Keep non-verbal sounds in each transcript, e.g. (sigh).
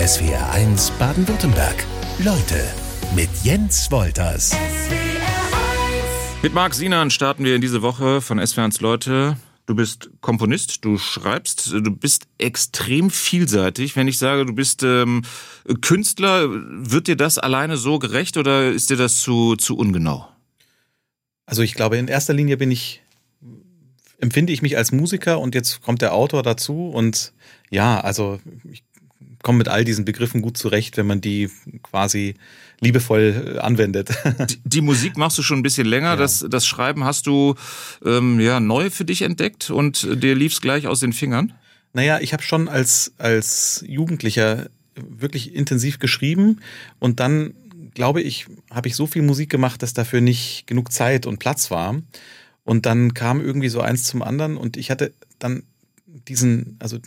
SWR1 Baden-Württemberg. Leute mit Jens Wolters. Mit Marc Sinan starten wir in diese Woche von SWR1 Leute. Du bist Komponist, du schreibst, du bist extrem vielseitig. Wenn ich sage, du bist ähm, Künstler, wird dir das alleine so gerecht oder ist dir das zu, zu ungenau? Also ich glaube, in erster Linie bin ich, empfinde ich mich als Musiker und jetzt kommt der Autor dazu und ja, also ich komme mit all diesen Begriffen gut zurecht, wenn man die quasi liebevoll äh, anwendet. (laughs) Die, die Musik machst du schon ein bisschen länger. Ja. Das, das Schreiben hast du ähm, ja neu für dich entdeckt und dir lief es gleich aus den Fingern? Naja, ich habe schon als, als Jugendlicher wirklich intensiv geschrieben und dann glaube ich, habe ich so viel Musik gemacht, dass dafür nicht genug Zeit und Platz war. Und dann kam irgendwie so eins zum anderen und ich hatte dann diesen, also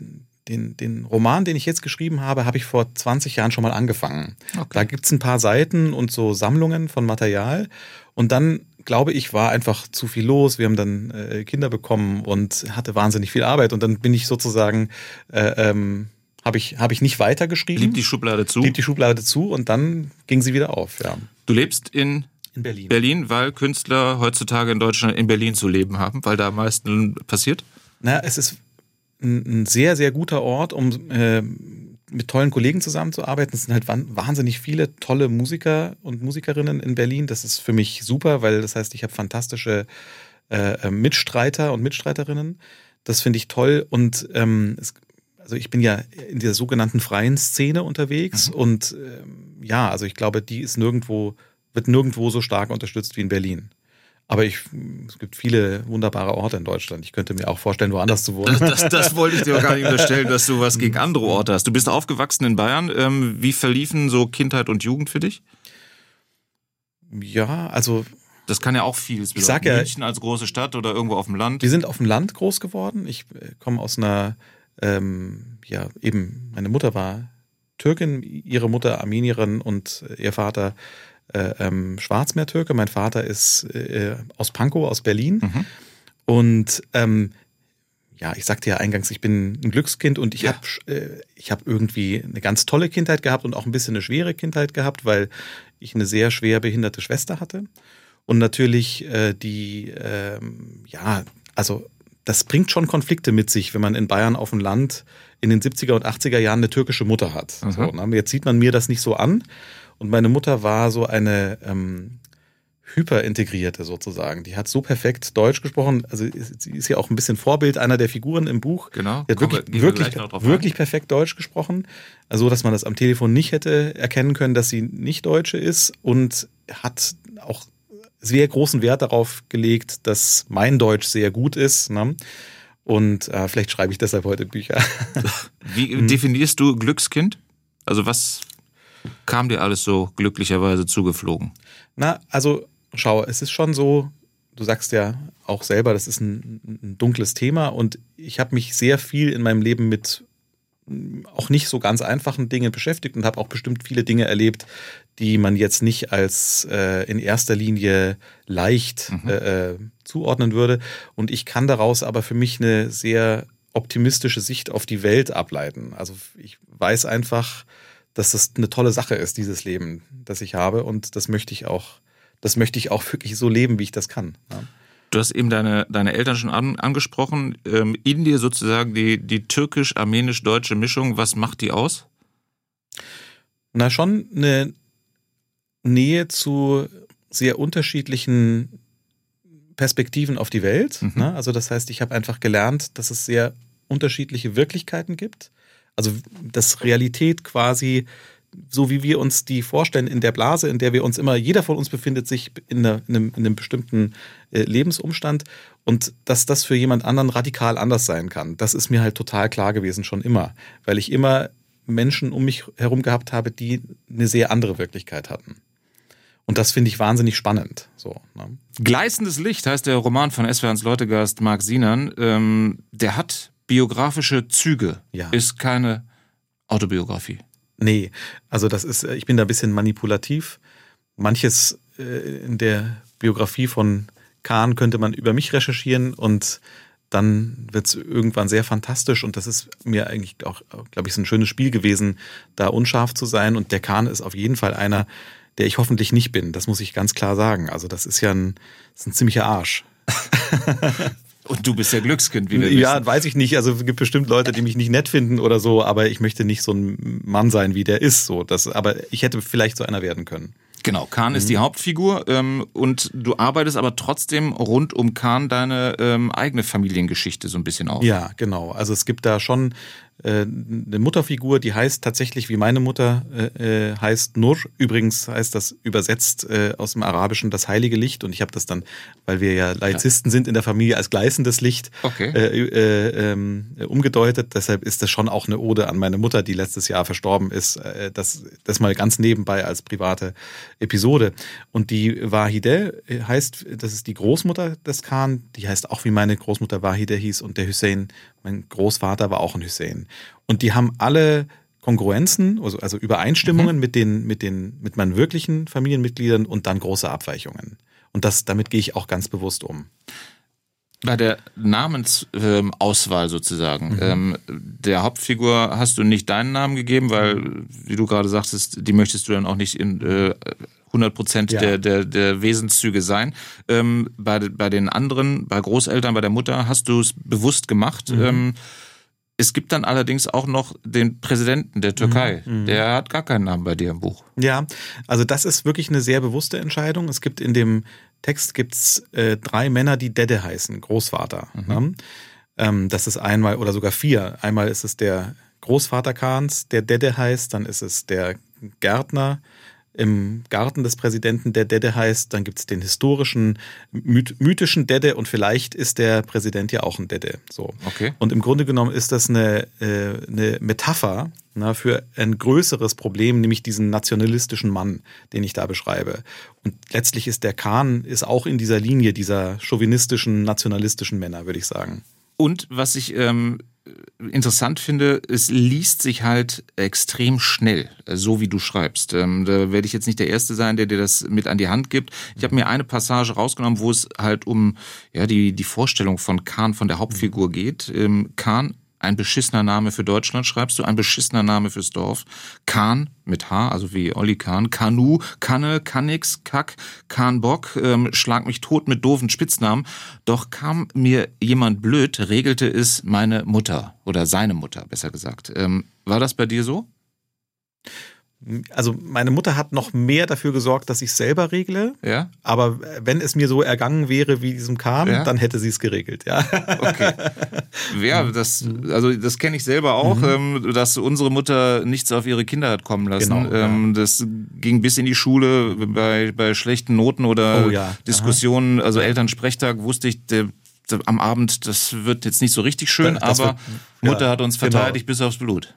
den, den Roman, den ich jetzt geschrieben habe, habe ich vor 20 Jahren schon mal angefangen. Okay. Da gibt's ein paar Seiten und so Sammlungen von Material. Und dann, glaube ich, war einfach zu viel los. Wir haben dann äh, Kinder bekommen und hatte wahnsinnig viel Arbeit. Und dann bin ich sozusagen, äh, ähm, habe ich, hab ich nicht weitergeschrieben. Blieb die Schublade zu? Blieb die Schublade zu und dann ging sie wieder auf, ja. Du lebst in in Berlin. Berlin, weil Künstler heutzutage in Deutschland in Berlin zu leben haben, weil da am meisten passiert? Na, es ist ein, sehr, sehr guter Ort, um äh, mit tollen Kollegen zusammenzuarbeiten. Es sind halt wahnsinnig viele tolle Musiker und Musikerinnen in Berlin. Das ist für mich super, weil das heißt, ich habe fantastische äh, Mitstreiter und Mitstreiterinnen. Das finde ich toll. Und ähm, es, also ich bin ja in der sogenannten freien Szene unterwegs mhm. und ähm, ja, also ich glaube, die ist nirgendwo, wird nirgendwo so stark unterstützt wie in Berlin. Aber ich, es gibt viele wunderbare Orte in Deutschland. Ich könnte mir auch vorstellen, woanders zu wohnen. Das, das, das wollte ich dir auch gar nicht (laughs) unterstellen, dass du was gegen andere Orte hast. Du bist aufgewachsen in Bayern. Ähm, wie verliefen so Kindheit und Jugend für dich? Ja, also das kann ja auch viel. Ich sag ja, München als große Stadt oder irgendwo auf dem Land. Wir sind auf dem Land groß geworden. Ich äh, komme aus einer, ähm, ja, eben, meine Mutter war Türkin, ihre Mutter Armenierin und ihr Vater äh, ähm, Schwarzmeertürke. Mein Vater ist äh, aus Pankow, aus Berlin. Mhm. Und ähm, ja, ich sagte ja eingangs, ich bin ein Glückskind und ich ja. habe äh, ich habe irgendwie eine ganz tolle Kindheit gehabt und auch ein bisschen eine schwere Kindheit gehabt, weil ich eine sehr schwer behinderte Schwester hatte und natürlich äh, die äh, ja, also das bringt schon Konflikte mit sich, wenn man in Bayern auf dem Land in den 70er und 80er Jahren eine türkische Mutter hat. Mhm. So, ne? Jetzt sieht man mir das nicht so an, und meine Mutter war so eine ähm, Hyperintegrierte sozusagen. Die hat so perfekt Deutsch gesprochen. Also sie ist ja auch ein bisschen Vorbild einer der Figuren im Buch. Genau. Die hat wirklich, wir, wirklich, wirklich perfekt Deutsch gesprochen. Also, dass man das am Telefon nicht hätte erkennen können, dass sie nicht Deutsche ist und hat auch sehr großen Wert darauf gelegt, dass mein Deutsch sehr gut ist. Ne? Und äh, vielleicht schreibe ich deshalb heute Bücher. Wie definierst du Glückskind? Also was, kam dir alles so glücklicherweise zugeflogen? Na, also schau, es ist schon so, du sagst ja auch selber, das ist ein, ein dunkles Thema und ich habe mich sehr viel in meinem Leben mit mm, auch nicht so ganz einfachen Dingen beschäftigt und habe auch bestimmt viele Dinge erlebt, die man jetzt nicht als äh, in erster Linie leicht mhm. äh, äh zuordnen würde. Und ich kann daraus aber für mich eine sehr optimistische Sicht auf die Welt ableiten. Also ich weiß einfach, dass das eine tolle Sache ist, dieses Leben, das ich habe. Und das möchte ich auch, das möchte ich auch wirklich so leben, wie ich das kann. Ja. Du hast eben deine, deine Eltern schon an, angesprochen. Ähm, in dir sozusagen die, die türkisch-armenisch-deutsche Mischung, was macht die aus? Na, schon eine Nähe zu sehr unterschiedlichen Perspektiven auf die Welt. Mhm. Ne? Also das heißt, ich habe einfach gelernt, dass es sehr unterschiedliche Wirklichkeiten gibt also dass Realität quasi so wie wir uns die vorstellen in der Blase, in der wir uns immer, jeder von uns befindet sich in, einer, in, einem, in einem, bestimmten äh, Lebensumstand und dass das für jemand anderen radikal anders sein kann, das ist mir halt total klar gewesen schon immer, weil ich immer Menschen um mich herum gehabt habe, die eine sehr andere Wirklichkeit hatten. Und das finde ich wahnsinnig spannend. So, ne? Gleißendes Licht heißt der Roman von SWRs Leutegast Marc Sinan. Ähm, der hat biografische Züge. Ja. Ist keine Autobiografie. Nee, also das ist, ich bin da ein bisschen manipulativ. Manches äh, in der Biografie von Kahn könnte man über mich recherchieren und dann wird es irgendwann sehr fantastisch und das ist mir eigentlich auch, glaube ich, so ein schönes Spiel gewesen, da unscharf zu sein. Und der Kahn ist auf jeden Fall einer, der ich hoffentlich nicht bin. Das muss ich ganz klar sagen. Also das ist ja ein, ist ein ziemlicher Arsch. (laughs) Und du bist ja Glückskind, wie wir Ja, wissen. weiß ich nicht. Also es gibt bestimmt Leute, die mich nicht nett finden oder so, aber ich möchte nicht so ein Mann sein, wie der ist. So, das, aber ich hätte vielleicht so einer werden können. Genau, Kahn ist die Hauptfigur ähm, und du arbeitest aber trotzdem rund um Kahn deine ähm, eigene Familiengeschichte so ein bisschen auf. Ja, genau. Also es gibt da schon eine Mutterfigur, die heißt tatsächlich wie meine Mutter äh, äh, heißt Nur. Übrigens heißt das übersetzt äh, aus dem Arabischen das heilige Licht und ich habe das dann, weil wir ja Laizisten sind in der Familie, als gleißendes Licht Okay. äh, äh, ähm, umgedeutet. Deshalb ist das schon auch eine Ode an meine Mutter, die letztes Jahr verstorben ist. Äh, das, das mal ganz nebenbei als private Episode. Und die Wahide heißt, das ist die Großmutter des Khan, die heißt auch wie meine Großmutter Wahide hieß und der Hussein, mein Großvater war auch ein Hussein. Und die haben alle Kongruenzen, also, also Übereinstimmungen mit den, mit den, mit meinen wirklichen Familienmitgliedern und dann große Abweichungen. Und das, damit gehe ich auch ganz bewusst um. Bei der Namensauswahl sozusagen, ähm, der Hauptfigur hast du nicht deinen Namen gegeben, weil, wie du gerade sagtest, die möchtest du dann auch nicht in äh, 100 Prozent Ja. der, der, der Wesenszüge sein. Ähm, bei, bei den anderen, bei Großeltern, bei der Mutter hast du es bewusst gemacht. Ähm, es gibt dann allerdings auch noch den Präsidenten der Türkei. Der hat gar keinen Namen bei dir im Buch. Ja, also das ist wirklich eine sehr bewusste Entscheidung. Es gibt in dem Text gibt's äh, drei Männer, die Dede heißen, Großvater. Ne? Ähm, das ist einmal oder sogar vier. Einmal ist es der Großvater Kahns, der Dede heißt, dann ist es der Gärtner im Garten des Präsidenten, der Dede heißt, dann gibt's den historischen, myth mythischen Dede und vielleicht ist der Präsident ja auch ein Dede. So. Okay. Und im Grunde genommen ist das eine, äh, eine Metapher na, für ein größeres Problem, nämlich diesen nationalistischen Mann, den ich da beschreibe. Und letztlich ist der Kahn ist auch in dieser Linie dieser chauvinistischen, nationalistischen Männer, würde ich sagen. Und was ich ähm, interessant finde, es liest sich halt extrem schnell, äh, so wie du schreibst. Ähm, da werde ich jetzt nicht der Erste sein, der dir das mit an die Hand gibt. Ich habe mir eine Passage rausgenommen, wo es halt um ja die, die Vorstellung von Kahn, von der Hauptfigur geht. Ähm, Kahn, ein beschissener Name für Deutschland, schreibst du, ein beschissener Name fürs Dorf. Kahn mit H, also wie Olli Kahn. Kanu, Kanne, Kannix, Kack, Kahnbock, ähm, schlag mich tot mit doofen Spitznamen. Doch kam mir jemand blöd, regelte es meine Mutter oder seine Mutter, besser gesagt. Ähm, war das bei dir so? Also meine Mutter hat noch mehr dafür gesorgt, dass ich es selber regle. Ja. Aber wenn es mir so ergangen wäre wie diesem Kahn, Ja. dann hätte sie es geregelt, ja. Okay. Ja, (laughs) das, also das kenne ich selber auch, ähm, dass unsere Mutter nichts auf ihre Kinder hat kommen lassen. Genau, ja. ähm, das ging bis in die Schule bei, bei schlechten Noten oder Oh ja, Diskussionen, also Elternsprechtag wusste ich, der, am Abend, das wird jetzt nicht so richtig schön, Das aber Mutter ja, hat uns genau. verteidigt bis aufs Blut.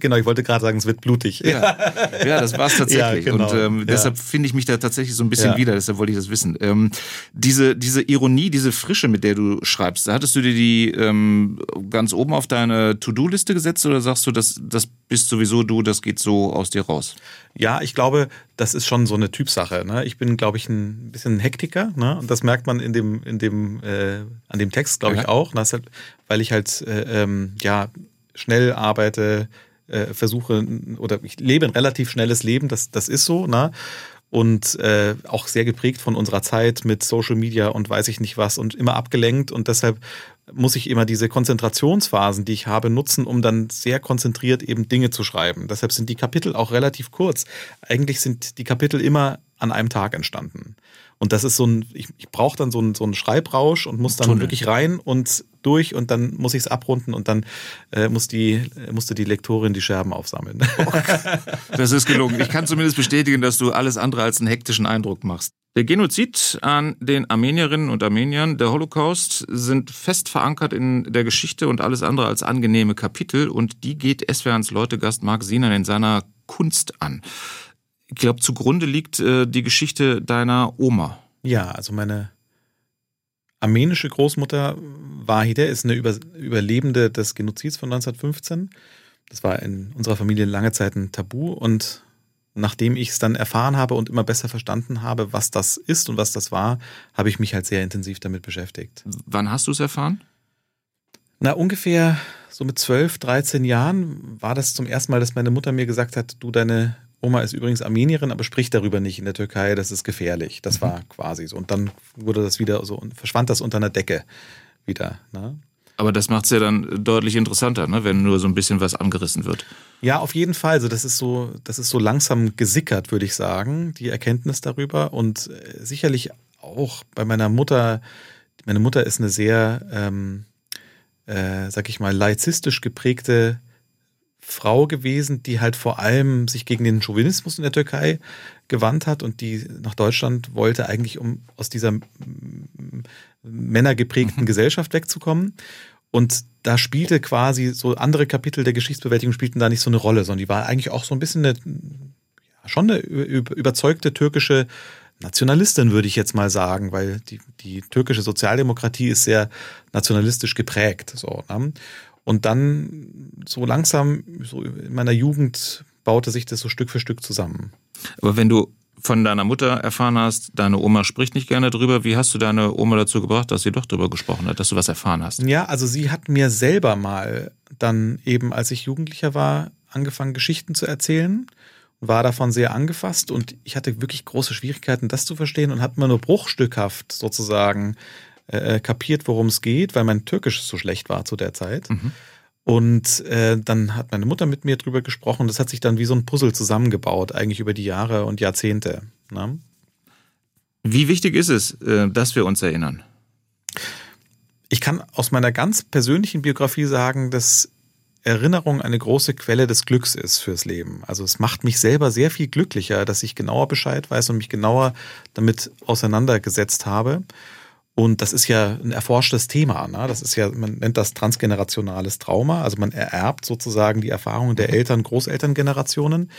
Genau, ich wollte gerade sagen, es wird blutig. Ja, (laughs) ja das war es tatsächlich. Ja, genau. Und ähm, deshalb finde ich mich da tatsächlich so ein bisschen wieder, deshalb wollte ich das wissen. Ähm, diese, diese Ironie, diese Frische, mit der du schreibst, hattest du dir die ähm, ganz oben auf deine To-Do-Liste gesetzt oder sagst du, das, das bist sowieso du, das geht so aus dir raus? Ja, ich glaube, das ist schon so eine Typsache. Ne? Ich bin, glaube ich, ein bisschen ein Hektiker. Ne? Und das merkt man in dem, in dem, äh, an dem Text, glaube ich, auch. Das halt, weil ich halt äh, ähm, ja schnell arbeite, äh, versuche oder ich lebe ein relativ schnelles Leben. Das, das ist so. Ne? Und äh, auch sehr geprägt von unserer Zeit mit Social Media und weiß ich nicht was und immer abgelenkt. Und deshalb muss ich immer diese Konzentrationsphasen, die ich habe, nutzen, um dann sehr konzentriert eben Dinge zu schreiben. Deshalb sind die Kapitel auch relativ kurz. Eigentlich sind die Kapitel immer an einem Tag entstanden. Und das ist so ein, ich, ich brauche dann so einen, so einen Schreibrausch und muss dann Tunnel. wirklich rein und durch und dann muss ich es abrunden und dann äh, muss die, äh, musste die Lektorin die Scherben aufsammeln. (laughs) Das ist gelungen. Ich kann zumindest bestätigen, dass du alles andere als einen hektischen Eindruck machst. Der Genozid an den Armenierinnen und Armeniern, der Holocaust, sind fest verankert in der Geschichte und alles andere als angenehme Kapitel. Und die geht SWRs Leutegast Marc Sinan in seiner Kunst an. Ich glaube, zugrunde liegt äh, die Geschichte deiner Oma. Ja, also meine armenische Großmutter Wahide ist eine Über Überlebende des Genozids von 1915. Das war in unserer Familie lange Zeit ein Tabu und nachdem ich es dann erfahren habe und immer besser verstanden habe, was das ist und was das war, habe ich mich halt sehr intensiv damit beschäftigt. Wann hast du es erfahren? Na, ungefähr so mit 12, 13 Jahren war das zum ersten Mal, dass meine Mutter mir gesagt hat, du, deine Oma ist übrigens Armenierin, aber spricht darüber nicht in der Türkei, das ist gefährlich. Das mhm. war quasi so. Und dann wurde das wieder so und verschwand das unter einer Decke wieder. Ne? Aber das macht es ja dann deutlich interessanter, ne? wenn nur so ein bisschen was angerissen wird. Ja, auf jeden Fall. Also das ist so, das ist so langsam gesickert, würde ich sagen, die Erkenntnis darüber. Und äh, sicherlich auch bei meiner Mutter. Meine Mutter ist eine sehr, ähm, äh, sag ich mal, laizistisch geprägte Frau gewesen, die halt vor allem sich gegen den Chauvinismus in der Türkei gewandt hat und die nach Deutschland wollte, eigentlich um aus dieser männergeprägten mhm. Gesellschaft wegzukommen. Und da spielte quasi so andere Kapitel der Geschichtsbewältigung spielten da nicht so eine Rolle, sondern die war eigentlich auch so ein bisschen eine, ja, schon eine überzeugte türkische Nationalistin, würde ich jetzt mal sagen, weil die, die türkische Sozialdemokratie ist sehr nationalistisch geprägt. So, ne? Und dann so langsam, so in meiner Jugend, baute sich das so Stück für Stück zusammen. Aber wenn du von deiner Mutter erfahren hast, deine Oma spricht nicht gerne drüber, wie hast du deine Oma dazu gebracht, dass sie doch drüber gesprochen hat, dass du was erfahren hast? Ja, also sie hat mir selber mal dann eben, als ich Jugendlicher war, angefangen, Geschichten zu erzählen war davon sehr angefasst und ich hatte wirklich große Schwierigkeiten, das zu verstehen und habe immer nur bruchstückhaft sozusagen äh, äh, kapiert, worum es geht, weil mein Türkisch so schlecht war zu der Zeit. Mhm. Und äh, dann hat meine Mutter mit mir drüber gesprochen. Das hat sich dann wie so ein Puzzle zusammengebaut, eigentlich über die Jahre und Jahrzehnte. Ne? Wie wichtig ist es, äh, dass wir uns erinnern? Ich kann aus meiner ganz persönlichen Biografie sagen, dass Erinnerung eine große Quelle des Glücks ist fürs Leben. Also es macht mich selber sehr viel glücklicher, dass ich genauer Bescheid weiß und mich genauer damit auseinandergesetzt habe. Und das ist ja ein erforschtes Thema. Ne? Das ist ja, man nennt das transgenerationales Trauma. Also man ererbt sozusagen die Erfahrungen der Eltern, Großelterngenerationen.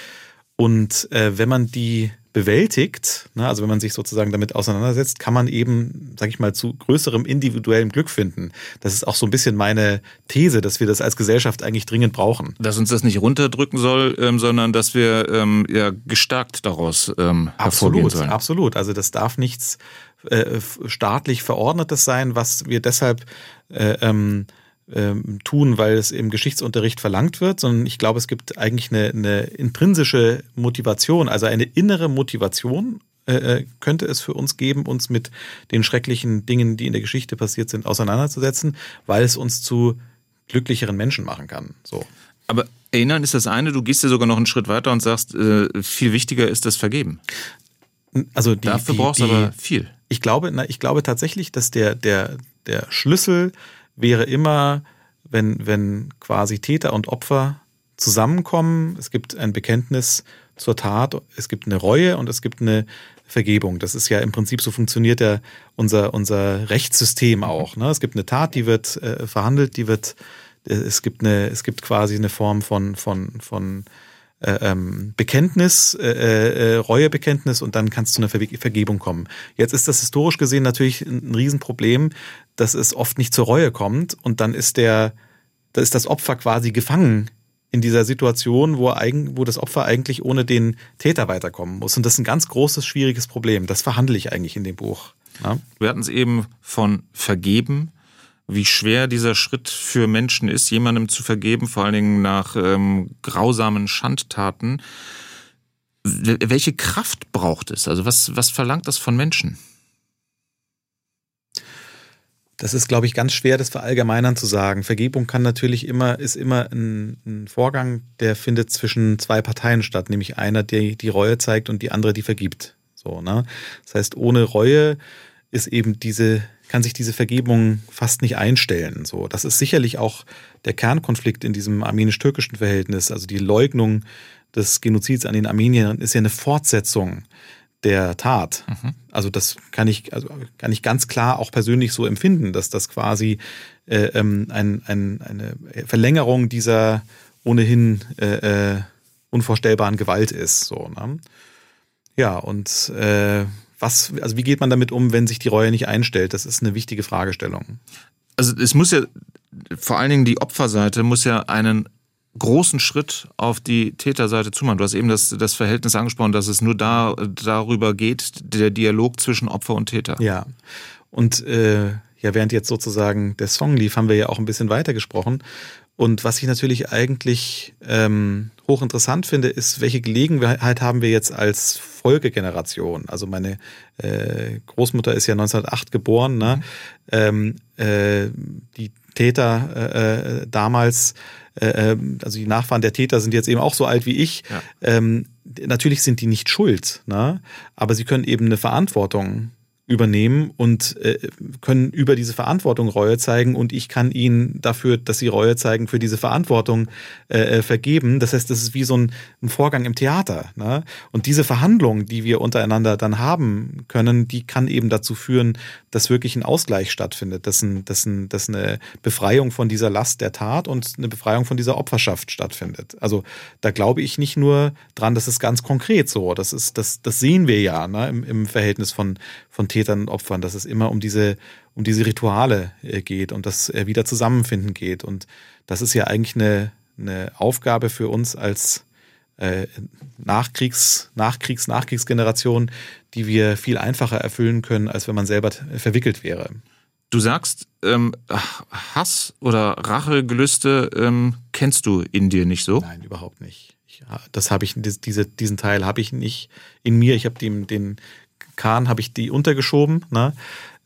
Und äh, wenn man die bewältigt, ne, also wenn man sich sozusagen damit auseinandersetzt, kann man eben, sag ich mal, zu größerem individuellem Glück finden. Das ist auch so ein bisschen meine These, dass wir das als Gesellschaft eigentlich dringend brauchen. Dass uns das nicht runterdrücken soll, ähm, sondern dass wir ähm, ja gestärkt daraus ähm, absolut, sollen. Absolut, also das darf nichts äh, staatlich Verordnetes sein, was wir deshalb äh, ähm, ähm, tun, weil es im Geschichtsunterricht verlangt wird, sondern ich glaube, es gibt eigentlich eine, eine intrinsische Motivation, also eine innere Motivation äh, äh, könnte es für uns geben, uns mit den schrecklichen Dingen, die in der Geschichte passiert sind, auseinanderzusetzen, weil es uns zu glücklicheren Menschen machen kann. So. Aber erinnern ist das eine, du gehst ja sogar noch einen Schritt weiter und sagst, äh, viel wichtiger ist das Vergeben. Also die, Dafür die, brauchst du aber viel. Ich glaube, na, ich glaube tatsächlich, dass der, der, der Schlüssel wäre immer, wenn, wenn quasi Täter und Opfer zusammenkommen. Es gibt ein Bekenntnis zur Tat, es gibt eine Reue und es gibt eine Vergebung. Das ist ja im Prinzip so funktioniert ja unser, unser Rechtssystem auch. Ne? Es gibt eine Tat, die wird äh, verhandelt, die wird, äh, es gibt eine, es gibt quasi eine Form von, von, von äh, ähm, Bekenntnis, äh, äh, Reuebekenntnis und dann kannst du eine Ver Vergebung kommen. Jetzt ist das historisch gesehen natürlich ein Riesenproblem, dass es oft nicht zur Reue kommt und dann ist der, da ist das Opfer quasi gefangen in dieser Situation, wo, eigen, wo das Opfer eigentlich ohne den Täter weiterkommen muss. Und das ist ein ganz großes, schwieriges Problem. Das verhandle ich eigentlich in dem Buch. Ja? Wir hatten es eben von Vergeben wie schwer dieser Schritt für Menschen ist, jemandem zu vergeben, vor allen Dingen nach ähm, grausamen Schandtaten. Welche Kraft braucht es? Also was, was verlangt das von Menschen? Das ist, glaube ich, ganz schwer, das verallgemeinern zu sagen. Vergebung kann natürlich immer, ist immer ein, ein, Vorgang, der findet zwischen zwei Parteien statt, nämlich einer, der die Reue zeigt und die andere, die vergibt. So, ne? Das heißt, ohne Reue ist eben diese kann sich diese Vergebung fast nicht einstellen. So, das ist sicherlich auch der Kernkonflikt in diesem armenisch-türkischen Verhältnis. Also die Leugnung des Genozids an den Armeniern ist ja eine Fortsetzung der Tat. Mhm. Also das kann ich, also kann ich ganz klar auch persönlich so empfinden, dass das quasi äh, ähm, ein, ein, eine Verlängerung dieser ohnehin äh, äh, unvorstellbaren Gewalt ist. So, ne? Ja, und äh, was, also wie geht man damit um, wenn sich die Reue nicht einstellt? Das ist eine wichtige Fragestellung. Also es muss ja, vor allen Dingen die Opferseite muss ja einen großen Schritt auf die Täterseite zumachen. Du hast eben das, das Verhältnis angesprochen, dass es nur da, darüber geht, der Dialog zwischen Opfer und Täter. Ja. Und äh, ja, während jetzt sozusagen der Song lief, haben wir ja auch ein bisschen weiter gesprochen. Und was ich natürlich eigentlich ähm, hochinteressant finde, ist, welche Gelegenheit haben wir jetzt als Folgegeneration? Also meine äh, Großmutter ist ja 1908 geboren. Ne? Mhm. Ähm, äh, die Täter äh, äh damals, äh, ähm, also die Nachfahren der Täter sind jetzt eben auch so alt wie ich. Ja. Ähm, natürlich sind die nicht schuld, ne? aber sie können eben eine Verantwortung übernehmen und äh, können über diese Verantwortung Reue zeigen und ich kann ihnen dafür, dass sie Reue zeigen, für diese Verantwortung äh, äh, vergeben. Das heißt, das ist wie so ein, ein Vorgang im Theater. Ne? Und diese Verhandlung, die wir untereinander dann haben können, die kann eben dazu führen, dass wirklich ein Ausgleich stattfindet, dass, ein, dass, ein, dass eine Befreiung von dieser Last der Tat und eine Befreiung von dieser Opferschaft stattfindet. Also da glaube ich nicht nur dran, das ist ganz konkret so. Das ist, das, das sehen wir ja ne, im, im Verhältnis von, von Tätern und Opfern, dass es immer um diese, um diese Rituale äh, geht und das wieder zusammenfinden geht. Und das ist ja eigentlich eine, eine Aufgabe für uns als äh, Nachkriegs, Nachkriegs, Nachkriegsgeneration, die wir viel einfacher erfüllen können, als wenn man selber verwickelt wäre. Du sagst, ähm, Hass oder Rachegelüste ähm, kennst du in dir nicht so? Nein, überhaupt nicht. Ich, das habe ich, diese, diesen Teil habe ich nicht in mir. Ich habe den, den Kahn habe ich die untergeschoben, ne?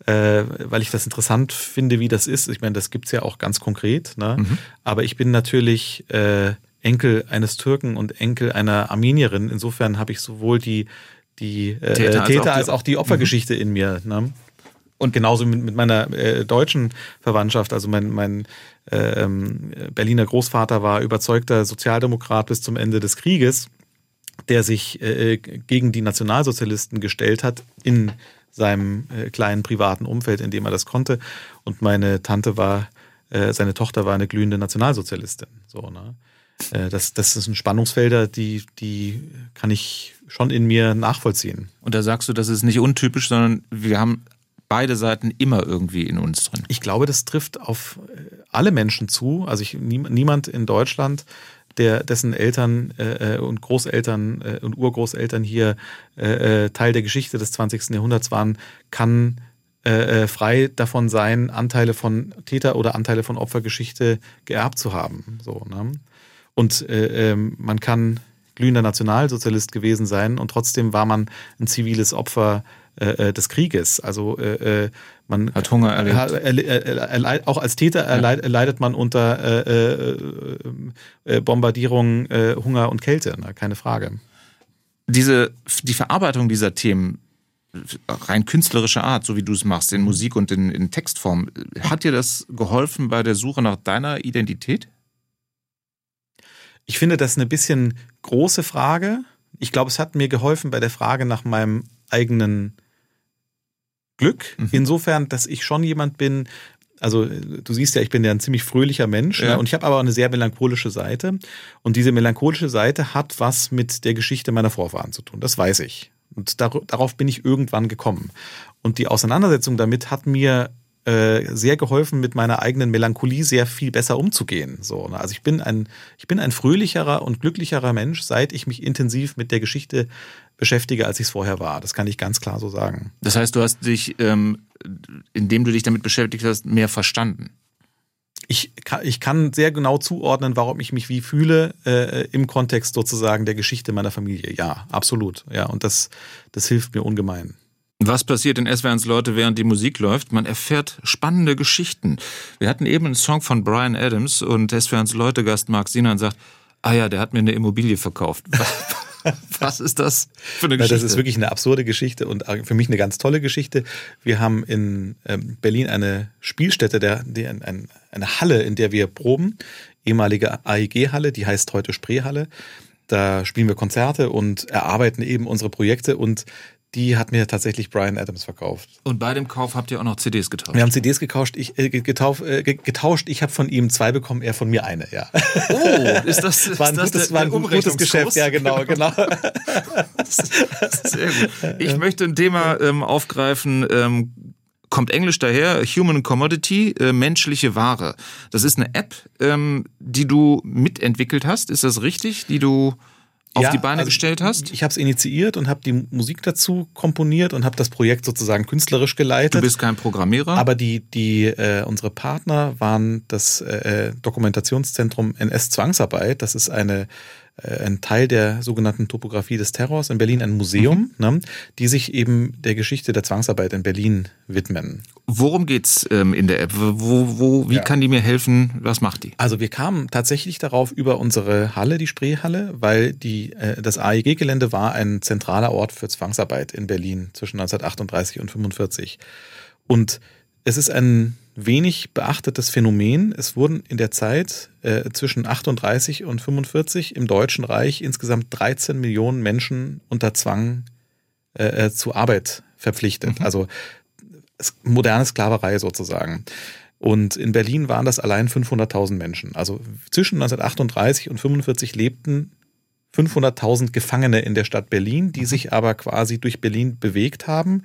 Äh, weil ich das interessant finde, wie das ist. Ich meine, das gibt es ja auch ganz konkret. Ne? Mhm. Aber ich bin natürlich äh, Enkel eines Türken und Enkel einer Armenierin. Insofern habe ich sowohl die, die äh, Täter, Täter, als, auch, als auch die Opfergeschichte mhm. in mir. Ne? Und genauso mit, mit meiner äh, deutschen Verwandtschaft. Also mein, mein äh, Berliner Großvater war überzeugter Sozialdemokrat bis zum Ende des Krieges der sich äh, gegen die Nationalsozialisten gestellt hat in seinem äh, kleinen privaten Umfeld, in dem er das konnte. Und meine Tante war, äh, seine Tochter war eine glühende Nationalsozialistin. So, ne? Äh, das, das sind Spannungsfelder, die, die kann ich schon in mir nachvollziehen. Und da sagst du, das ist nicht untypisch, sondern wir haben beide Seiten immer irgendwie in uns drin. Ich glaube, das trifft auf äh, alle Menschen zu. Also ich, niemand in Deutschland der, dessen Eltern äh, äh, und Großeltern äh, und Urgroßeltern hier äh, äh Teil der Geschichte des 20. Jahrhunderts waren, kann äh, frei davon sein, Anteile von Täter oder Anteile von Opfergeschichte geerbt zu haben. So, ne? Und äh, ähm, man kann glühender Nationalsozialist gewesen sein und trotzdem war man ein ziviles Opfer äh, äh, des Krieges. Also äh, äh man hat Hunger erlebt. auch als Täter erleid, leidet man unter äh, äh, Bombardierung, äh, Hunger und Kälte, ne? keine Frage. Diese, die Verarbeitung dieser Themen, rein künstlerischer Art, so wie du es machst, in Musik und in, in Textform, hat dir das geholfen bei der Suche nach deiner Identität? Ich finde das eine bisschen große Frage. Ich glaube, es hat mir geholfen bei der Frage nach meinem eigenen Glück. Mhm. Insofern, dass ich schon jemand bin, also du siehst ja, ich bin ja ein ziemlich fröhlicher Mensch ne? ja. ne? und ich habe aber eine sehr melancholische Seite. Und diese melancholische Seite hat was mit der Geschichte meiner Vorfahren zu tun. Das weiß ich. Und dar darauf bin ich irgendwann gekommen. Und die Auseinandersetzung damit hat mir äh, sehr geholfen, mit meiner eigenen Melancholie sehr viel besser umzugehen. So, ne? Also ich bin ein, ich bin ein fröhlicherer und glücklicherer Mensch, seit ich mich intensiv mit der Geschichte beschäftige, als ich es vorher war. Das kann ich ganz klar so sagen. Das heißt, du hast dich, ähm, indem du dich damit beschäftigt hast, mehr verstanden. Ich kann, ich kann sehr genau zuordnen, warum ich mich wie fühle äh, im Kontext sozusagen der Geschichte meiner Familie. Ja, absolut. Ja, und das, das hilft mir ungemein. Was passiert in SWRs Leute, während die Musik läuft? Man erfährt spannende Geschichten. Wir hatten eben einen Song von Brian Adams und SWRs Leute Gast Mark Sinan sagt, ah ja, der hat mir eine Immobilie verkauft. (laughs) Was ist das für eine Geschichte? Das ist wirklich eine absurde Geschichte und für mich eine ganz tolle Geschichte. Wir haben in ähm, Berlin eine Spielstätte, der, eine Halle, in der wir proben, ehemalige AEG-Halle, die heißt heute Spreehalle. Da spielen wir Konzerte und erarbeiten eben unsere Projekte und die hat mir tatsächlich Brian Adams verkauft. Und bei dem Kauf habt ihr auch noch CDs getauscht? Wir haben CDs getauscht. Ich, äh, getauf, äh, getauscht. Ich habe von ihm zwei bekommen, er von mir eine, ja. Oh, ist das, (laughs) das war ein, das gutes, war ein gutes Geschäft, ja, genau, genau. (laughs) Sehr gut. Ich möchte ein Thema ähm, aufgreifen, ähm, kommt Englisch daher, Human Commodity, äh, menschliche Ware. Das ist eine App, ähm, die du mitentwickelt hast, ist das richtig? Die du auf ja, die Beine also gestellt hast? Ich habe es initiiert und habe die Musik dazu komponiert und habe das Projekt sozusagen künstlerisch geleitet. Du bist kein Programmierer? Aber die, die äh, unsere Partner waren das äh, Dokumentationszentrum NS Zwangsarbeit. Das ist eine äh, ein Teil der sogenannten Topografie des Terrors in Berlin, ein Museum, mhm. ne, die sich eben der Geschichte der Zwangsarbeit in Berlin widmen. Worum geht's ähm, in der App? Wo, wo, wie ja. kann die mir helfen? Was macht die? Also wir kamen tatsächlich darauf über unsere Halle, die Spreehalle, weil die, äh, das AEG-Gelände war ein zentraler Ort für Zwangsarbeit in Berlin zwischen 1938 und 1945. Und es ist ein wenig beachtetes Phänomen. Es wurden in der Zeit äh, zwischen 38 und 45 im Deutschen Reich insgesamt 13 Millionen Menschen unter Zwang äh, äh zu Arbeit verpflichtet. Mhm. Also moderne Sklaverei sozusagen. Und in Berlin waren das allein 500.000 Menschen. Also zwischen 1938 und 45 lebten 500.000 Gefangene in der Stadt Berlin, die mhm. sich aber quasi durch Berlin bewegt haben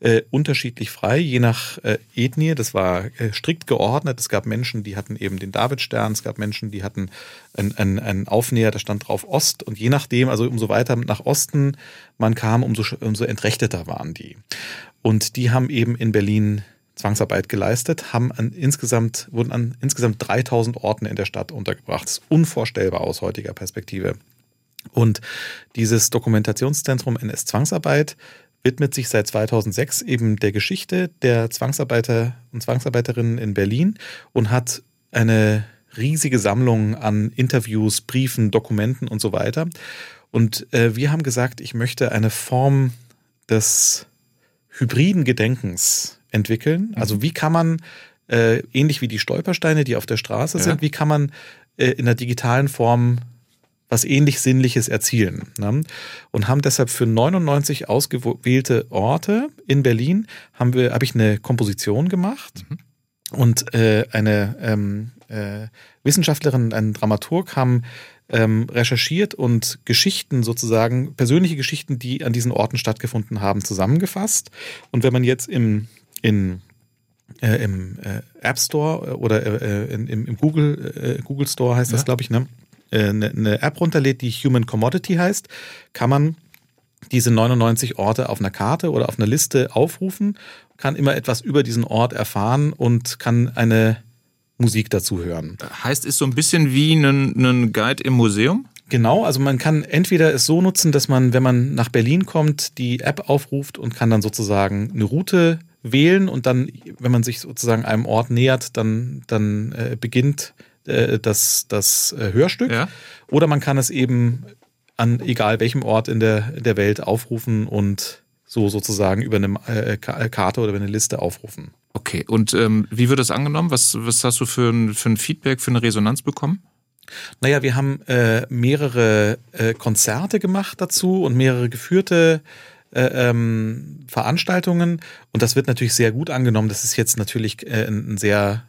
äh, unterschiedlich frei, je nach äh, Ethnie. Das war äh, strikt geordnet. Es gab Menschen, die hatten eben den Davidstern, es gab Menschen, die hatten einen ein Aufnäher, da stand drauf Ost. Und je nachdem, also umso weiter nach Osten man kam, umso, umso entrechteter waren die. Und die haben eben in Berlin Zwangsarbeit geleistet, haben an insgesamt, wurden an insgesamt 3000 Orten in der Stadt untergebracht. Das ist unvorstellbar aus heutiger Perspektive. Und dieses Dokumentationszentrum NS Zwangsarbeit widmet sich seit 2006 eben der Geschichte der Zwangsarbeiter und Zwangsarbeiterinnen in Berlin und hat eine riesige Sammlung an Interviews, Briefen, Dokumenten und so weiter. Und äh, wir haben gesagt, ich möchte eine Form des hybriden Gedenkens entwickeln. Also mhm. wie kann man, äh, ähnlich wie die Stolpersteine, die auf der Straße ja. sind, wie kann man äh, in der digitalen Form was ähnlich Sinnliches erzielen. Ne? Und haben deshalb für 99 ausgewählte Orte in Berlin haben wir, habe ich eine Komposition gemacht mhm. und äh, eine ähm, äh, Wissenschaftlerin, ein Dramaturg haben ähm, recherchiert und Geschichten sozusagen, persönliche Geschichten, die an diesen Orten stattgefunden haben, zusammengefasst. Und wenn man jetzt im, in äh, im äh, App Store oder äh, in, im, im Google, äh, Google Store heißt das, glaube ich, ne? Eine, äh, eine App runterlädt, die Human Commodity heißt, kann man diese 99 Orte auf einer Karte oder auf einer Liste aufrufen, kann immer etwas über diesen Ort erfahren und kann eine Musik dazu hören. Heißt, ist so ein bisschen wie ein, ein Guide im Museum? Genau, also man kann entweder es so nutzen, dass man, wenn man nach Berlin kommt, die App aufruft und kann dann sozusagen eine Route wählen und dann, wenn man sich sozusagen einem Ort nähert, dann, dann äh, beginnt äh, das, das äh, Hörstück. Ja. Oder man kann es eben an egal welchem Ort in der, der Welt aufrufen und so sozusagen über eine äh, Karte oder über eine Liste aufrufen. Okay, und ähm, wie wird das angenommen? Was, was hast du für ein, für ein Feedback, für eine Resonanz bekommen? Naja, wir haben äh, mehrere äh, Konzerte gemacht dazu und mehrere geführte äh, ähm, Veranstaltungen und das wird natürlich sehr gut angenommen. Das ist jetzt natürlich ein sehr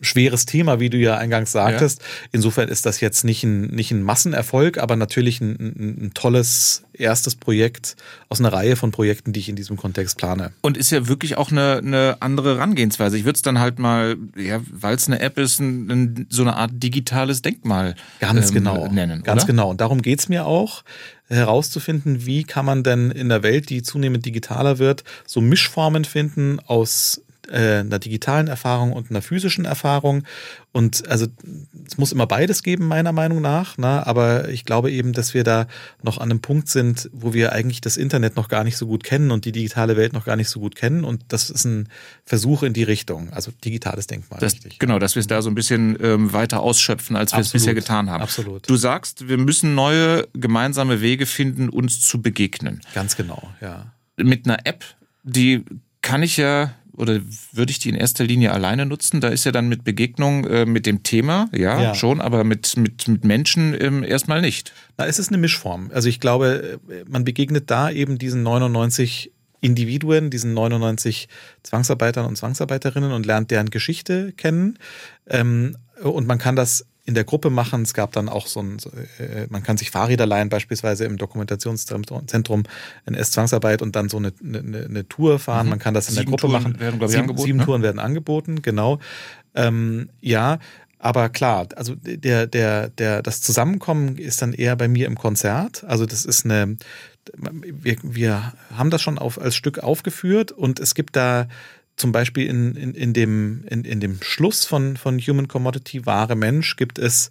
schweres Thema, wie du ja eingangs sagtest. Ja. Insofern ist das jetzt nicht ein, nicht ein Massenerfolg, aber natürlich ein, ein, ein, tolles erstes Projekt aus einer Reihe von Projekten, die ich in diesem Kontext plane. Und ist ja wirklich auch eine, eine andere Herangehensweise. Ich würde es dann halt mal, ja, weil es eine App ist, ein, so eine Art digitales Denkmal Ganz ähm, genau. nennen. Ganz oder? genau. Und darum geht's mir auch herauszufinden, wie kann man denn in der Welt, die zunehmend digitaler wird, so Mischformen finden aus äh, einer digitalen Erfahrung und einer physischen Erfahrung. Und also es muss immer beides geben, meiner Meinung nach. Ne? Aber ich glaube eben, dass wir da noch an einem Punkt sind, wo wir eigentlich das Internet noch gar nicht so gut kennen und die digitale Welt noch gar nicht so gut kennen. Und das ist ein Versuch in die Richtung, also digitales Denkmal. Das, richtig. Genau, dass wir es da so ein bisschen ähm, weiter ausschöpfen, als wir es bisher getan haben. Absolut. Du sagst, wir müssen neue gemeinsame Wege finden, uns zu begegnen. Ganz genau, ja. Mit einer App, die kann ich ja oder würde ich die in erster Linie alleine nutzen? Da ist ja dann mit Begegnung äh, mit dem Thema, ja, ja, schon, aber mit, mit, mit Menschen ähm, erstmal nicht. Ist es eine Mischform. Also ich glaube, man begegnet da eben diesen 99 Individuen, diesen 99 Zwangsarbeitern und Zwangsarbeiterinnen und lernt deren Geschichte kennen. Ähm, und man kann das in der Gruppe machen. Es gab dann auch so ein, äh, man kann sich Fahrräder leihen, beispielsweise im Dokumentationszentrum in S-Zwangsarbeit und dann so eine, eine, eine Tour fahren. Mhm. Man kann das in sieben der Gruppe Touren machen. Werden, sieben, sieben ne? Touren werden angeboten, genau. Ähm, ja, Aber klar, also der, der, der, das Zusammenkommen ist dann eher bei mir im Konzert. Also das ist eine, wir, wir haben das schon auf, als Stück aufgeführt und es gibt da zum Beispiel in, in, in, dem, in, in dem Schluss von, von Human Commodity, wahre Mensch, gibt es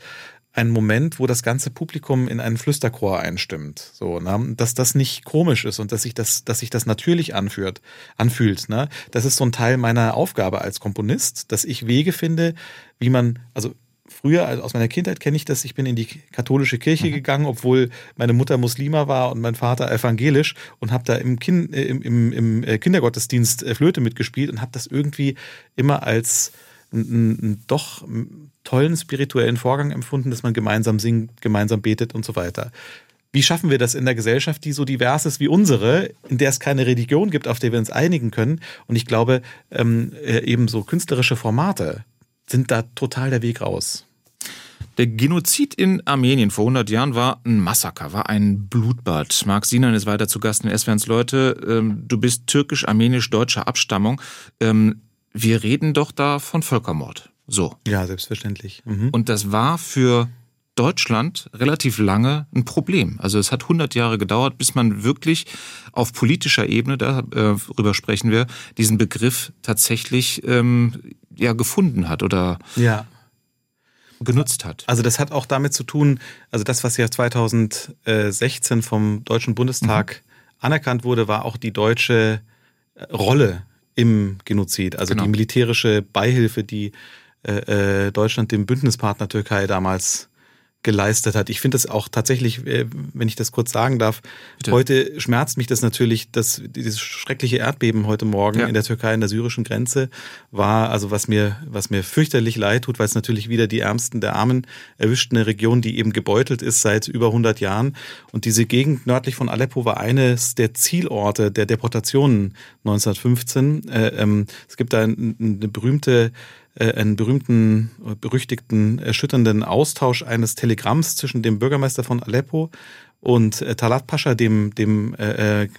einen Moment, wo das ganze Publikum in einen Flüsterchor einstimmt. So, ne? dass das nicht komisch ist und dass sich das, dass sich das natürlich anführt, anfühlt. Ne? Das ist so ein Teil meiner Aufgabe als Komponist, dass ich Wege finde, wie man, also früher, also aus meiner Kindheit kenne ich das, ich bin in die katholische Kirche mhm. gegangen, obwohl meine Mutter Muslima war und mein Vater evangelisch und habe da im, kind, äh, im, im, im äh, Kindergottesdienst äh, Flöte mitgespielt und habe das irgendwie immer als einen, einen doch tollen spirituellen Vorgang empfunden, dass man gemeinsam singt, gemeinsam betet und so weiter. Wie schaffen wir das in der Gesellschaft, die so divers ist wie unsere, in der es keine Religion gibt, auf der wir uns einigen können? Und ich glaube, ähm, eben so künstlerische Formate sind da total der Weg raus. Der Genozid in Armenien vor 100 Jahren war ein Massaker, war ein Blutbad. Marc Sinan ist weiter zu Gast in SWRs Leute. Ähm, du bist türkisch-armenisch-deutscher Abstammung. Ähm, wir reden doch da von Völkermord. So. Ja, selbstverständlich. Mhm. Und das war für Deutschland relativ lange ein Problem. Also es hat 100 Jahre gedauert, bis man wirklich auf politischer Ebene, darüber äh, sprechen wir, diesen Begriff tatsächlich ähm, ja gefunden hat oder ja. Genutzt hat. Also das hat auch damit zu tun, also das, was ja 2016 vom Deutschen Bundestag mhm. anerkannt wurde, war auch die deutsche äh, Rolle im Genozid, also genau. die militärische Beihilfe, die äh, äh, Deutschland dem Bündnispartner Türkei damals geleistet hat. Ich finde das auch tatsächlich, äh, wenn ich das kurz sagen darf, Bitte. heute schmerzt mich das natürlich, dass dieses schreckliche Erdbeben heute Morgen ja. in der Türkei an der syrischen Grenze war, also was mir, was mir fürchterlich leid tut, weil es natürlich wieder die Ärmsten der Armen erwischt, eine Region, die eben gebeutelt ist seit über 100 Jahren. Und diese Gegend nördlich von Aleppo war eines der Zielorte der Deportationen 1915. Äh, ähm, es gibt da eine berühmte einen berühmten, berüchtigten, erschütternden Austausch eines Telegramms zwischen dem Bürgermeister von Aleppo und äh, Talat Pascha, dem, dem äh, äh,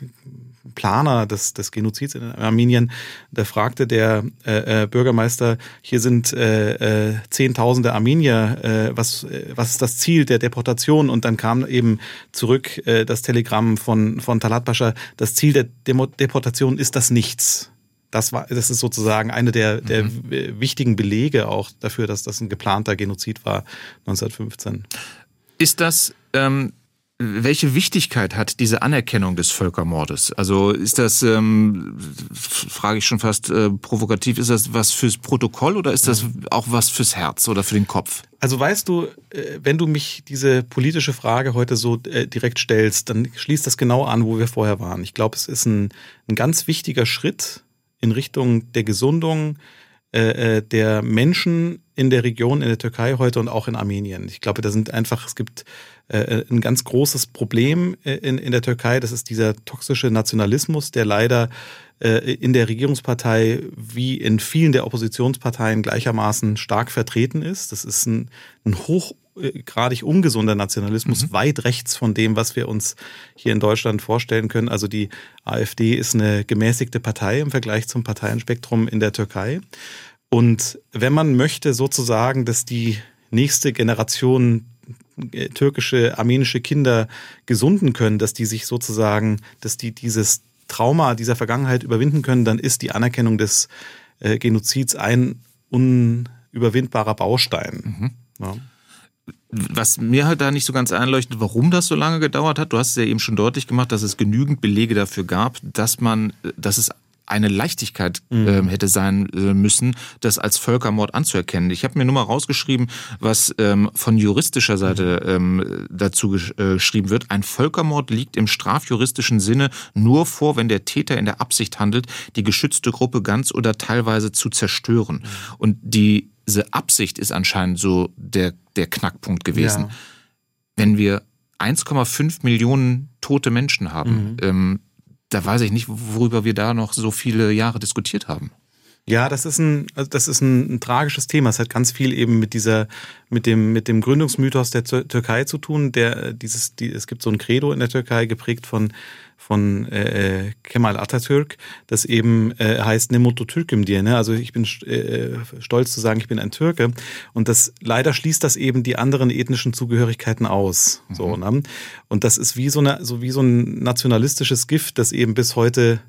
Planer des, des Genozids in Armenien, da fragte der äh, Bürgermeister, hier sind äh, äh, Zehntausende Armenier, äh, was, was ist das Ziel der Deportation? Und dann kam eben zurück äh, das Telegramm von, von Talat Pascha, das Ziel der Demo Deportation ist das Nichts. Das war, das ist sozusagen eine der, der mhm. wichtigen Belege auch dafür, dass das ein geplanter Genozid war 1915. Ist das ähm welche Wichtigkeit hat diese Anerkennung des Völkermordes? Also ist das, ähm, frage ich schon fast äh, provokativ, ist das was fürs Protokoll oder ist das mhm. auch was fürs Herz oder für den Kopf? Also weißt du, äh, wenn du mich diese politische Frage heute so äh, direkt stellst, dann schließt das genau an, wo wir vorher waren. Ich glaube, es ist ein, ein ganz wichtiger Schritt in Richtung der Gesundung äh, äh, der Menschen in der Region, in der Türkei heute und auch in Armenien. Ich glaube, da sind einfach, es gibt äh, ein ganz großes Problem äh, in, in der Türkei. Das ist dieser toxische Nationalismus, der leider äh, in der Regierungspartei wie in vielen der Oppositionsparteien gleichermaßen stark vertreten ist. Das ist ein, ein hochgradig ungesunder Nationalismus, mhm. weit rechts von dem, was wir uns hier in Deutschland vorstellen können. Also die AfD ist eine gemäßigte Partei im Vergleich zum Parteienspektrum in der Türkei. Und wenn man möchte sozusagen, dass die nächste Generation äh, türkische, armenische Kinder gesunden können, dass die sich sozusagen, dass die dieses Trauma dieser Vergangenheit überwinden können, dann ist die Anerkennung des äh, Genozids ein unüberwindbarer Baustein. Mhm. Ja. Was mir halt da nicht so ganz einleuchtet, warum das so lange gedauert hat, du hast es ja eben schon deutlich gemacht, dass es genügend Belege dafür gab, dass man, dass es eine Leichtigkeit mhm. ähm, hätte sein äh, müssen, das als Völkermord anzuerkennen. Ich habe mir nur mal rausgeschrieben, was ähm, von juristischer Seite mhm. ähm, dazu gesch äh, geschrieben wird. Ein Völkermord liegt im strafjuristischen Sinne nur vor, wenn der Täter in der Absicht handelt, die geschützte Gruppe ganz oder teilweise zu zerstören. Mhm. Und diese Absicht ist anscheinend so der, der Knackpunkt gewesen. Ja. Wenn wir 1,5 Millionen tote Menschen haben, mhm. ähm, da weiß ich nicht, worüber wir da noch so viele Jahre diskutiert haben. Ja, das ist ein, also das ist ein, ein, tragisches Thema. Es hat ganz viel eben mit dieser, mit dem, mit dem Gründungsmythos der Türkei zu tun. Der dieses, die, es gibt so ein Credo in der Türkei geprägt von von äh, Kemal Atatürk, das eben äh, heißt Nemoto Türkim dir. Ne? Also ich bin äh, stolz zu sagen, ich bin ein Türke. Und das leider schließt das eben die anderen ethnischen Zugehörigkeiten aus. Mhm. So, ne? Und das ist wie so eine, so wie so ein nationalistisches Gift, das eben bis heute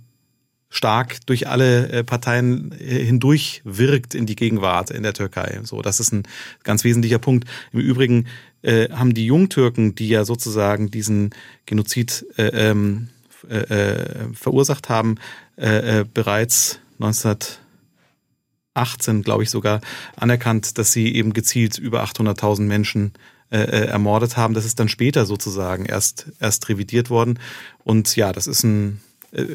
stark durch alle äh, Parteien äh, hindurch wirkt in die Gegenwart in der Türkei. So, das ist ein ganz wesentlicher Punkt. Im Übrigen äh, haben die Jungtürken, die ja sozusagen diesen Genozid äh, ähm, äh, äh, verursacht haben, äh, äh, bereits 1918, glaube ich sogar, anerkannt, dass sie eben gezielt über 800.000 Menschen äh, äh, ermordet haben. Das ist dann später sozusagen erst erst revidiert worden. Und ja, das ist ein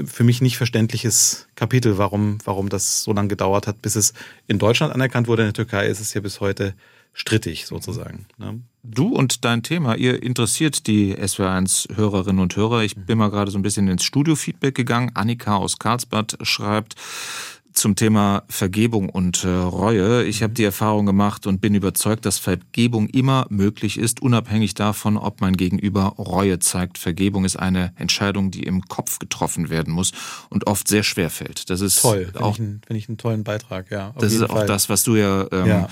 für mich nicht verständliches Kapitel, warum, warum das so lange gedauert hat, bis es in Deutschland anerkannt wurde. In der Türkei ist es ja bis heute strittig sozusagen. Ne? Du und dein Thema, ihr interessiert die SW1-Hörerinnen und Hörer. Ich bin mal gerade so ein bisschen ins Studio-Feedback gegangen. Annika aus Karlsbad schreibt, zum Thema Vergebung und äh, Reue. Ich habe die Erfahrung gemacht und bin überzeugt, dass Vergebung immer möglich ist, unabhängig davon, ob mein Gegenüber Reue zeigt. Vergebung ist eine Entscheidung, die im Kopf getroffen werden muss und oft sehr schwer fällt. Das ist toll. Finde ich, einen, find ich einen tollen Beitrag. Ja. das ist Fall. auch das, was du ja, ähm, ja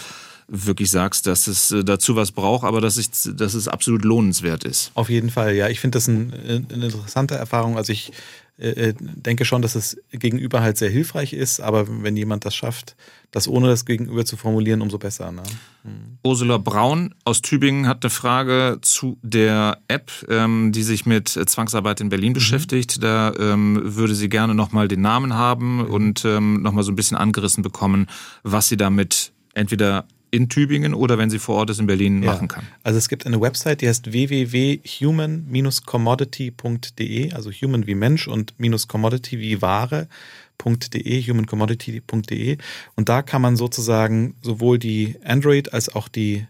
wirklich sagst, dass es äh, dazu was braucht, aber dass, ich, dass es absolut lohnenswert ist. Auf jeden Fall, ja. Ich finde das ein, eine interessante Erfahrung. Also ich äh, äh, denke schon, dass es gegenüber halt sehr hilfreich ist, aber wenn jemand das schafft, das ohne das Gegenüber zu formulieren, umso besser. Ne? Mhm. Ursula Braun aus Tübingen hat eine Frage zu der App, ähm, die sich mit Zwangsarbeit in Berlin mhm. beschäftigt. Da ähm, würde sie gerne nochmal den Namen haben mhm. und ähm, nochmal so ein bisschen angerissen bekommen, was sie damit entweder in Tübingen oder wenn sie vor Ort ist in Berlin ja. machen kann. Also es gibt eine Website, die heißt www.human-commodity.de, also human wie Mensch und minus commodity wie Ware.de, humancommodity.de und da kann man sozusagen sowohl die Android als auch die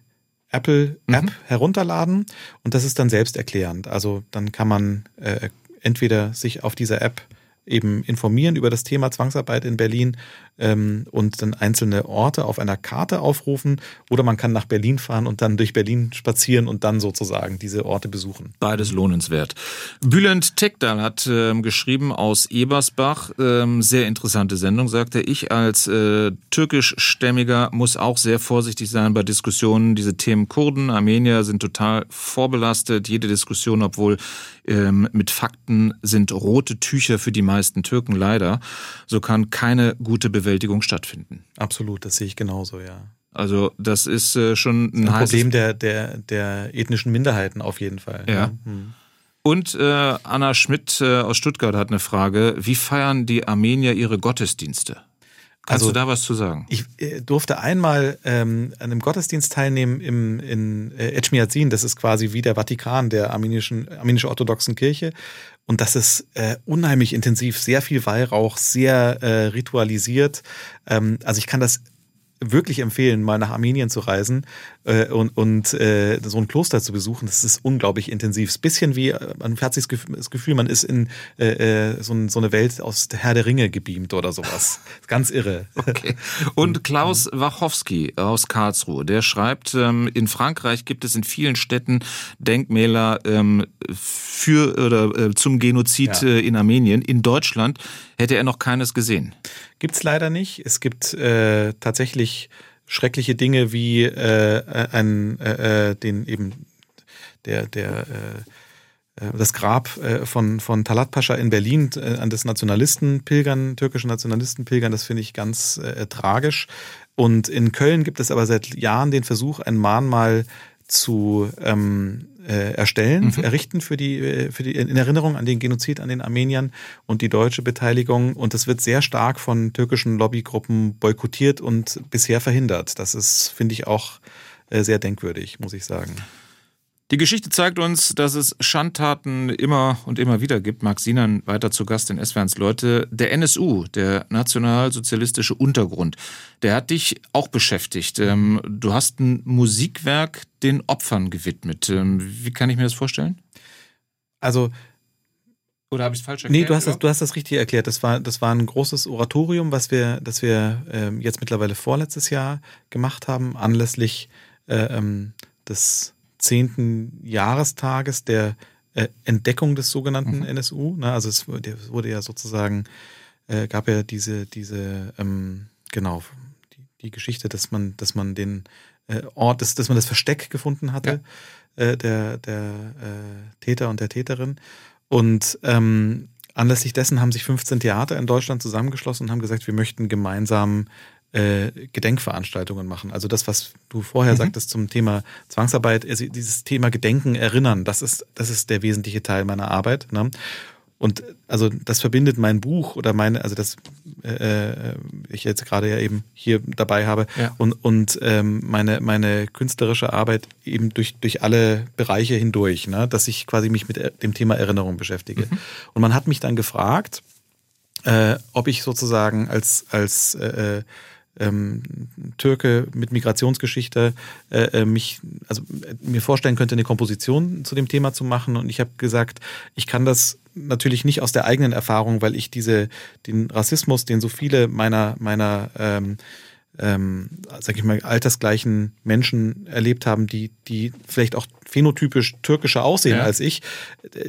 Apple App mhm. herunterladen und das ist dann selbsterklärend. Also dann kann man äh, entweder sich auf dieser App eben informieren über das Thema Zwangsarbeit in Berlin ähm, und dann einzelne Orte auf einer Karte aufrufen oder man kann nach Berlin fahren und dann durch Berlin spazieren und dann sozusagen diese Orte besuchen. Beides lohnenswert. Bülent Tekdal hat ähm, geschrieben aus Ebersbach, ähm, sehr interessante Sendung, sagte ich als äh, türkischstämmiger muss auch sehr vorsichtig sein bei Diskussionen. Diese Themen Kurden, Armenier sind total vorbelastet. Jede Diskussion, obwohl ähm, mit Fakten sind rote Tücher für die meisten Türken leider. So kann keine gute Bewertung Bewältigung stattfinden. Absolut, das sehe ich genauso, ja. Also das ist äh, schon ein, ein Problem der, der, der ethnischen Minderheiten auf jeden Fall. Ja. ja. Hm. Und äh, Anna Schmidt äh, aus Stuttgart hat eine Frage. Wie feiern die Armenier ihre Gottesdienste? Kannst also, du da was zu sagen? Ich äh, durfte einmal ähm, an einem Gottesdienst teilnehmen im, in äh, Echmiadzin. Das ist quasi wie der Vatikan der armenischen, armenisch-orthodoxen Kirche. Und das ist äh, unheimlich intensiv, sehr viel Weihrauch, sehr äh, ritualisiert. Ähm, also ich kann das wirklich empfehlen, mal nach Armenien zu reisen äh, und, und äh, so ein Kloster zu besuchen. Das ist unglaublich intensiv. Ein bisschen wie, äh, man hat sich das Gefühl, man ist in äh, äh, so, so eine Welt aus der Herr der Ringe gebeamt oder sowas. (laughs) Ganz irre. Okay. Und Klaus Wachowski aus Karlsruhe, der schreibt, ähm, in Frankreich gibt es in vielen Städten Denkmäler ähm, für oder äh, zum Genozid ja. in Armenien. In Deutschland hätte er noch keines gesehen. Gibt's leider nicht. Es gibt äh, tatsächlich schreckliche Dinge wie äh, ein, äh, äh, den eben der, der äh, äh, das Grab äh, von, von Talat Pascha in Berlin an des Nationalistenpilgern, türkischen Nationalistenpilgern, das finde ich ganz tragisch. Und in Köln gibt es aber seit Jahren den Versuch, ein Mahnmal zu ähm, äh, erstellen, mhm. errichten für die, äh, für die in Erinnerung an den Genozid an den Armeniern und die deutsche Beteiligung. Und das wird sehr stark von türkischen Lobbygruppen boykottiert und bisher verhindert. Das ist, finde ich, auch äh, sehr denkwürdig, muss ich sagen. Die Geschichte zeigt uns, dass es Schandtaten immer und immer wieder gibt. Marc Sinan weiter zu Gast in SWRs Leute. Der NSU, der Nationalsozialistische Untergrund, der hat dich auch beschäftigt. Ähm, du hast ein Musikwerk den Opfern gewidmet. Ähm, wie kann ich mir das vorstellen? Also Oder habe ich es falsch erklärt? Nee, du hast, das, du hast das richtig erklärt. Das war, das war ein großes Oratorium, was wir, das wir äh, jetzt mittlerweile vorletztes Jahr gemacht haben, anlässlich äh, ähm, des zehnten Jahrestages der äh, Entdeckung des sogenannten mhm. NSU. Ne? Also es wurde ja sozusagen, äh, gab ja diese, diese, ähm, genau, die, die Geschichte, dass man, dass man den äh, Ort, dass, dass man das Versteck gefunden hatte, ja. äh, der, der äh, Täter und der Täterin. Und ähm, anlässlich dessen haben sich 15 Theater in Deutschland zusammengeschlossen und haben gesagt, wir möchten gemeinsam äh, Gedenkveranstaltungen machen. Also das, was du vorher mhm. sagtest zum Thema Zwangsarbeit, also dieses Thema Gedenken, Erinnern, das ist, das ist der wesentliche Teil meiner Arbeit. Ne? Und also das verbindet mein Buch oder meine, also das äh, äh, ich jetzt gerade ja eben hier dabei habe ja. und, und ähm, meine, meine künstlerische Arbeit eben durch, durch alle Bereiche hindurch, ne? dass ich quasi mich mit dem Thema Erinnerung beschäftige. Mhm. Und man hat mich dann gefragt, äh, ob ich sozusagen als, als äh, ähm, Türke mit Migrationsgeschichte äh, äh, mich, also mir vorstellen könnte, eine Komposition zu dem Thema zu machen. Und ich habe gesagt, ich kann das natürlich nicht aus der eigenen Erfahrung, weil ich diese, den Rassismus, den so viele meiner, meiner ähm, ähm, sag ich mal, altersgleichen Menschen erlebt haben, die, die vielleicht auch phänotypisch türkischer aussehen ja. als ich.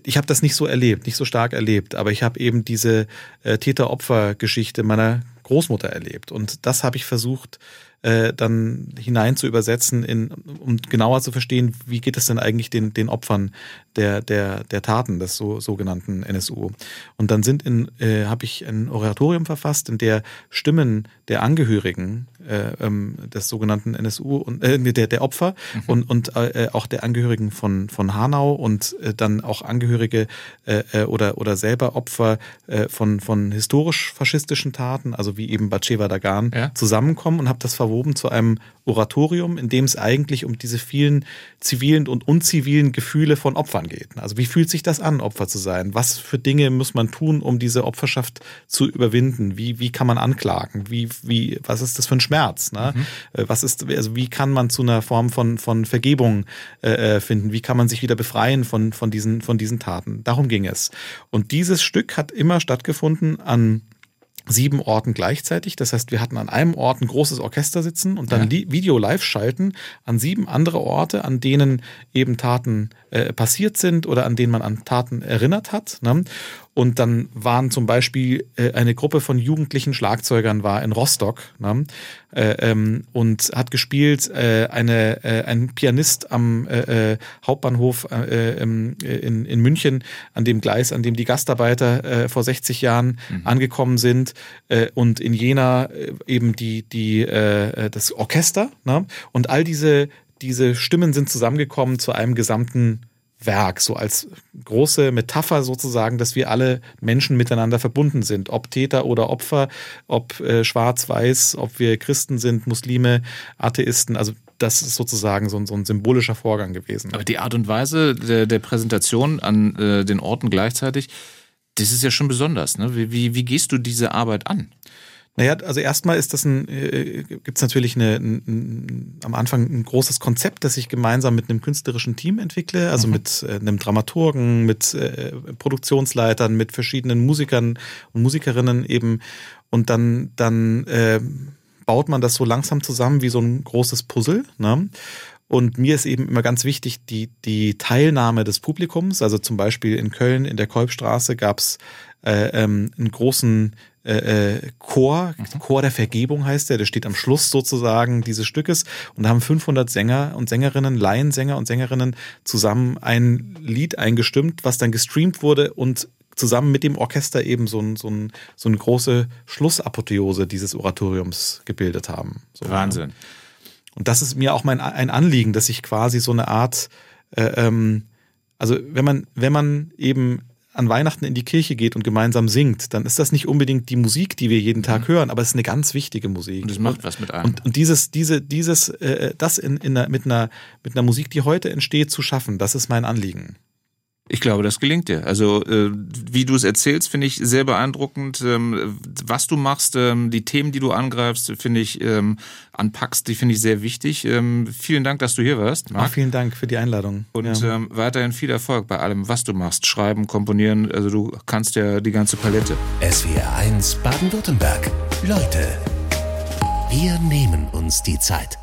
Ich habe das nicht so erlebt, nicht so stark erlebt, aber ich habe eben diese äh, Täter-Opfer-Geschichte meiner Großmutter erlebt. Und das habe ich versucht, äh, dann hinein zu übersetzen, in, um genauer zu verstehen, wie geht es denn eigentlich den, den Opfern der, der, der Taten des so, sogenannten NSU. Und dann sind in, äh, habe ich ein Oratorium verfasst, in der Stimmen der Angehörigen äh, ähm, des sogenannten NSU und äh, der, der Opfer mhm. und, und äh, auch der Angehörigen von, von Hanau und äh, dann auch Angehörige äh, äh oder, oder selber Opfer äh, von, von historisch-faschistischen Taten, also wie eben Batsheva Dagan, ja. zusammenkommen und habe das verwoben zu einem Oratorium, in dem es eigentlich um diese vielen zivilen und unzivilen Gefühle von Opfern geht. Also wie fühlt sich das an, Opfer zu sein? Was für Dinge muss man tun, um diese Opferschaft zu überwinden? Wie, wie kann man anklagen? Wie, wie, was ist das für ein Schmerz? Ne? Mhm. Äh, was ist, also wie kann man zu einer Form von, von Vergebung äh, äh, finden? Wie kann man sich wieder befreien von, von, diesen, von diesen Taten? Darum ging es. Und dieses Stück hat immer stattgefunden an sieben Orten gleichzeitig. Das heißt, wir hatten an einem Ort ein großes Orchester sitzen und dann ja. Video live schalten an sieben andere Orte, an denen eben Taten äh, passiert sind oder an denen man an Taten erinnert hat. Ne? Und dann waren zum Beispiel äh, eine Gruppe von jugendlichen Schlagzeugern war in Rostock ne? äh, ähm, und hat gespielt. Äh, eine, äh, ein Pianist am äh, äh, Hauptbahnhof äh, ähm, in, in München, an dem Gleis, an dem die Gastarbeiter äh, vor 60 Jahren mhm. angekommen sind. Äh, und in Jena äh, eben die, die, äh, das Orchester. Ne? Und all diese diese Stimmen sind zusammengekommen zu einem gesamten Werk, so als große Metapher sozusagen, dass wir alle Menschen miteinander verbunden sind, ob Täter oder Opfer, ob äh, schwarz-weiß, ob wir Christen sind, Muslime, Atheisten, also das ist sozusagen so ein, so ein symbolischer Vorgang gewesen. Aber die Art und Weise der, der Präsentation an äh, den Orten gleichzeitig, das ist ja schon besonders. Ne? Wie, wie, wie gehst du diese Arbeit an? Naja, also erstmal ist das ein, äh, gibt es natürlich eine, ein, ein, am Anfang ein großes Konzept, das ich gemeinsam mit einem künstlerischen Team entwickle, also mhm. mit äh, einem Dramaturgen, mit äh, Produktionsleitern, mit verschiedenen Musikern und Musikerinnen eben. Und dann, dann äh, baut man das so langsam zusammen wie so ein großes Puzzle. Ne? Und mir ist eben immer ganz wichtig, die, die Teilnahme des Publikums. Also zum Beispiel in Köln in der Kolbstraße gab es äh, ähm, einen großen äh, äh, Chor, mhm. Chor der Vergebung heißt der, der steht am Schluss sozusagen dieses Stückes und da haben 500 Sänger und Sängerinnen, Laiensänger und Sängerinnen zusammen ein Lied eingestimmt, was dann gestreamt wurde und zusammen mit dem Orchester eben so, ein, so, ein, so eine große Schlussapotheose dieses Oratoriums gebildet haben. So, Wahnsinn. Und das ist mir auch mein ein Anliegen, dass ich quasi so eine Art, äh, ähm, also wenn man, wenn man eben an Weihnachten in die Kirche geht und gemeinsam singt, dann ist das nicht unbedingt die Musik, die wir jeden Tag mhm. hören, aber es ist eine ganz wichtige Musik. Und es macht was mit einem. Und, und dieses, diese, dieses, äh, das in, in einer, mit einer, mit einer Musik, die heute entsteht, zu schaffen, das ist mein Anliegen. Ich glaube, das gelingt dir. Also äh, wie du es erzählst, finde ich sehr beeindruckend. Ähm, was du machst, ähm, die Themen, die du angreifst, finde ich ähm, anpackst, die finde ich sehr wichtig. Ähm, vielen Dank, dass du hier warst. Marc. Auch vielen Dank für die Einladung. Und ja. ähm, weiterhin viel Erfolg bei allem, was du machst. Schreiben, komponieren, also du kannst ja die ganze Palette. SWR 1 Baden-Württemberg. Leute, wir nehmen uns die Zeit.